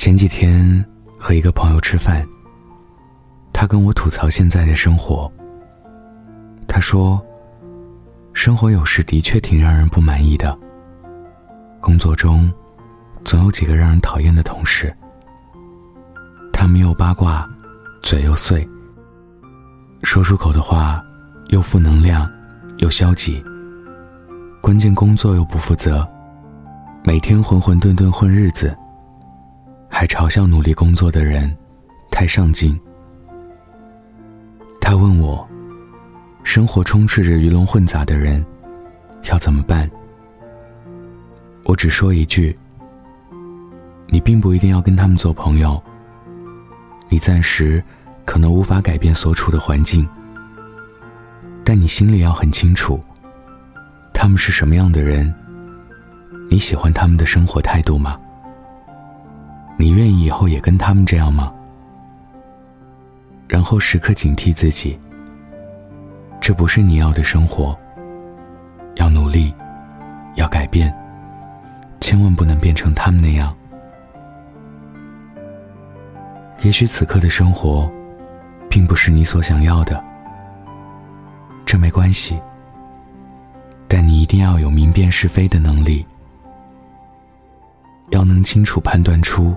前几天和一个朋友吃饭，他跟我吐槽现在的生活。他说，生活有时的确挺让人不满意的。工作中，总有几个让人讨厌的同事，他们又八卦，嘴又碎，说出口的话又负能量，又消极。关键工作又不负责，每天浑浑沌沌混日子。还嘲笑努力工作的人太上进。他问我：“生活充斥着鱼龙混杂的人，要怎么办？”我只说一句：“你并不一定要跟他们做朋友。你暂时可能无法改变所处的环境，但你心里要很清楚，他们是什么样的人。你喜欢他们的生活态度吗？”你愿意以后也跟他们这样吗？然后时刻警惕自己，这不是你要的生活。要努力，要改变，千万不能变成他们那样。也许此刻的生活，并不是你所想要的，这没关系。但你一定要有明辨是非的能力，要能清楚判断出。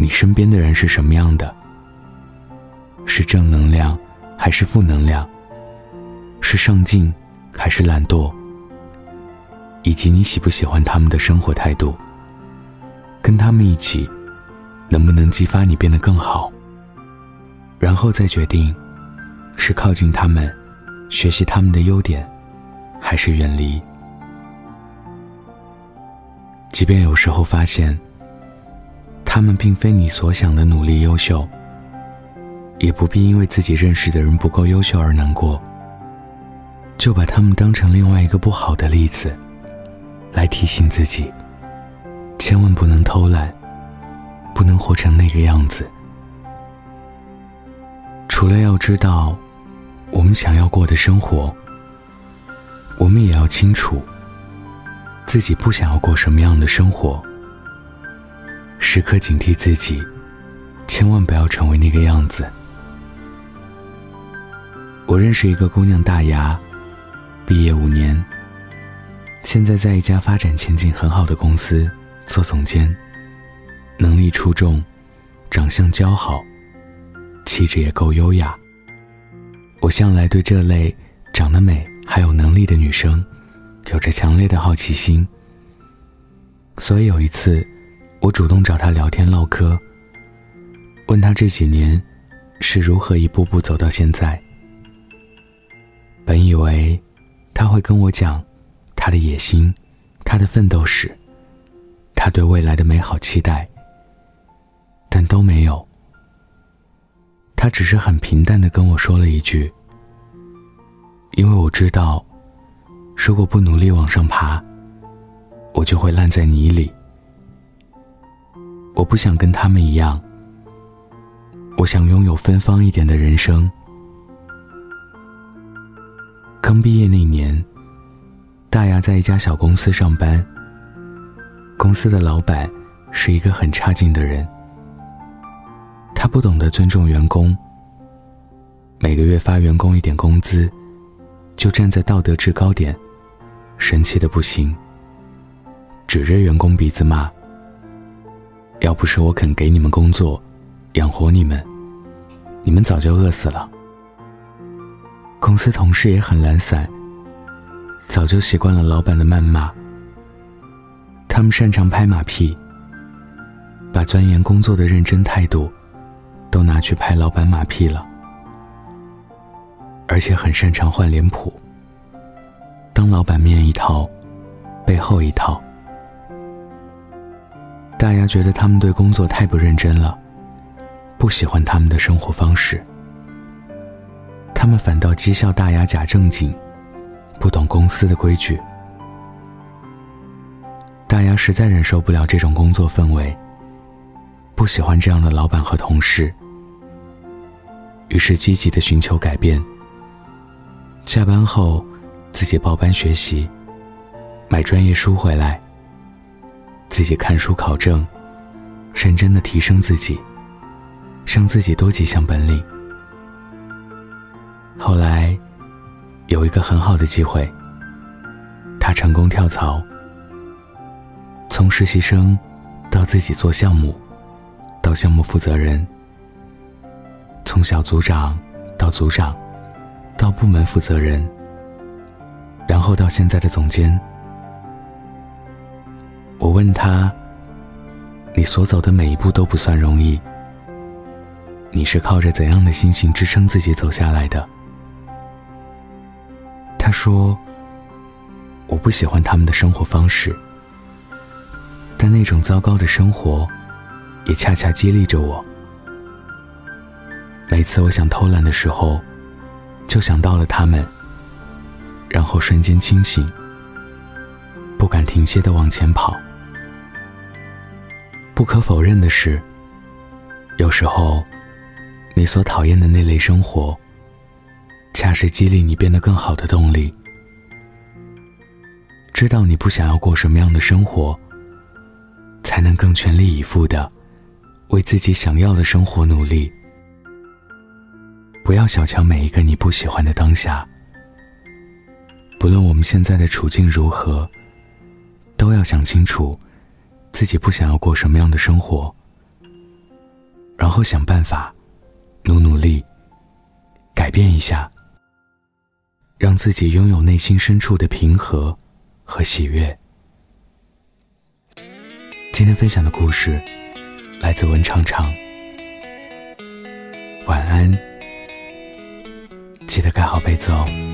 你身边的人是什么样的？是正能量还是负能量？是上进还是懒惰？以及你喜不喜欢他们的生活态度？跟他们一起，能不能激发你变得更好？然后再决定，是靠近他们，学习他们的优点，还是远离？即便有时候发现。他们并非你所想的努力优秀，也不必因为自己认识的人不够优秀而难过。就把他们当成另外一个不好的例子，来提醒自己，千万不能偷懒，不能活成那个样子。除了要知道我们想要过的生活，我们也要清楚自己不想要过什么样的生活。时刻警惕自己，千万不要成为那个样子。我认识一个姑娘大牙，毕业五年，现在在一家发展前景很好的公司做总监，能力出众，长相姣好，气质也够优雅。我向来对这类长得美还有能力的女生，有着强烈的好奇心，所以有一次。我主动找他聊天唠嗑，问他这几年是如何一步步走到现在。本以为他会跟我讲他的野心、他的奋斗史、他对未来的美好期待，但都没有。他只是很平淡的跟我说了一句：“因为我知道，如果不努力往上爬，我就会烂在泥里。”我不想跟他们一样，我想拥有芬芳一点的人生。刚毕业那年，大牙在一家小公司上班。公司的老板是一个很差劲的人，他不懂得尊重员工，每个月发员工一点工资，就站在道德制高点，神气的不行，指着员工鼻子骂。要不是我肯给你们工作，养活你们，你们早就饿死了。公司同事也很懒散，早就习惯了老板的谩骂。他们擅长拍马屁，把钻研工作的认真态度，都拿去拍老板马屁了。而且很擅长换脸谱，当老板面一套，背后一套。大牙觉得他们对工作太不认真了，不喜欢他们的生活方式。他们反倒讥笑大牙假正经，不懂公司的规矩。大牙实在忍受不了这种工作氛围，不喜欢这样的老板和同事，于是积极的寻求改变。下班后，自己报班学习，买专业书回来。自己看书考证，认真的提升自己，让自己多几项本领。后来，有一个很好的机会，他成功跳槽，从实习生到自己做项目，到项目负责人，从小组长到组长，到部门负责人，然后到现在的总监。我问他：“你所走的每一步都不算容易，你是靠着怎样的心情支撑自己走下来的？”他说：“我不喜欢他们的生活方式，但那种糟糕的生活，也恰恰激励着我。每次我想偷懒的时候，就想到了他们，然后瞬间清醒，不敢停歇的往前跑。”不可否认的是，有时候，你所讨厌的那类生活，恰是激励你变得更好的动力。知道你不想要过什么样的生活，才能更全力以赴的为自己想要的生活努力。不要小瞧每一个你不喜欢的当下。不论我们现在的处境如何，都要想清楚。自己不想要过什么样的生活，然后想办法，努努力，改变一下，让自己拥有内心深处的平和和喜悦。今天分享的故事来自文长长，晚安，记得盖好被子哦。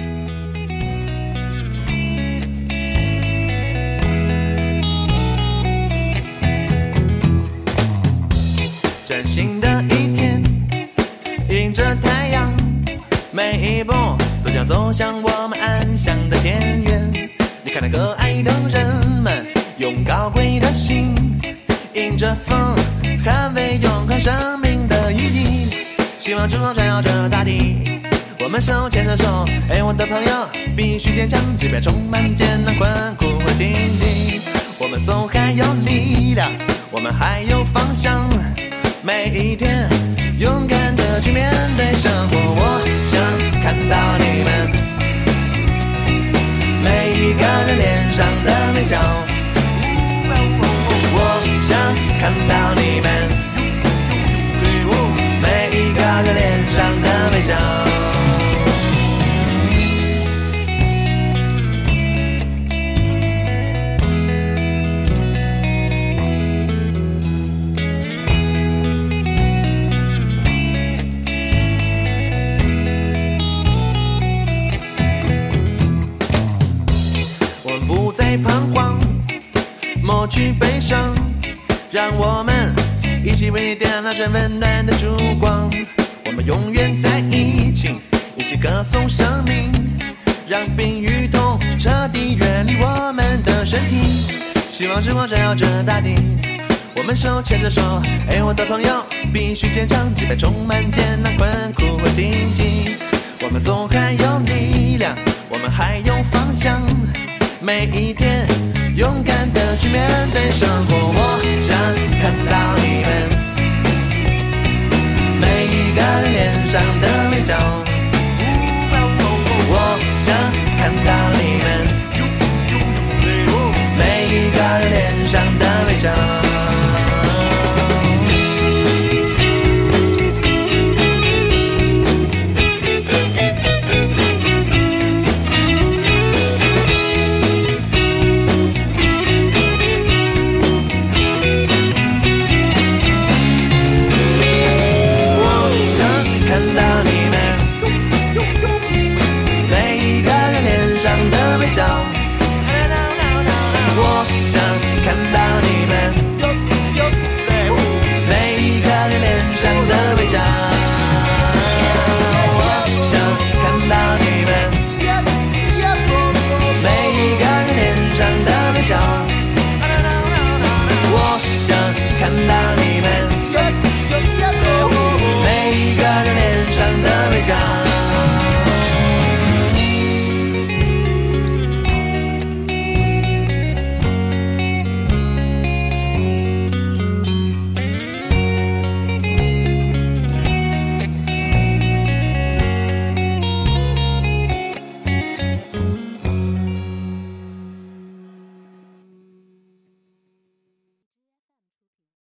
新的一天，迎着太阳，每一步都将走向我们安详的田园。你看那可爱的人们，用高贵的心，迎着风，捍卫永恒生命的意义。希望之光照耀着大地，我们手牵着手，哎，我的朋友，必须坚强，即便充满艰难困苦和荆棘，我们总还有力量，我们还有方向。每一天，勇敢的去面对生活。我想看到你们每一个人脸上的微笑。我想看到你们每一个人脸上的微笑。彷徨，抹去悲伤，让我们一起为你点亮这温暖的烛光。我们永远在一起，一起歌颂生命，让病与痛彻底远离我们的身体。希望之光照耀着大地，我们手牵着手，哎，我的朋友，必须坚强，即便充满艰难困苦和荆棘，我们总还有力量，我们还有方向。每一天，勇敢的去面对生活。我想看到你们每一个人脸上的微笑。我想看到你们每一个人脸上的微笑。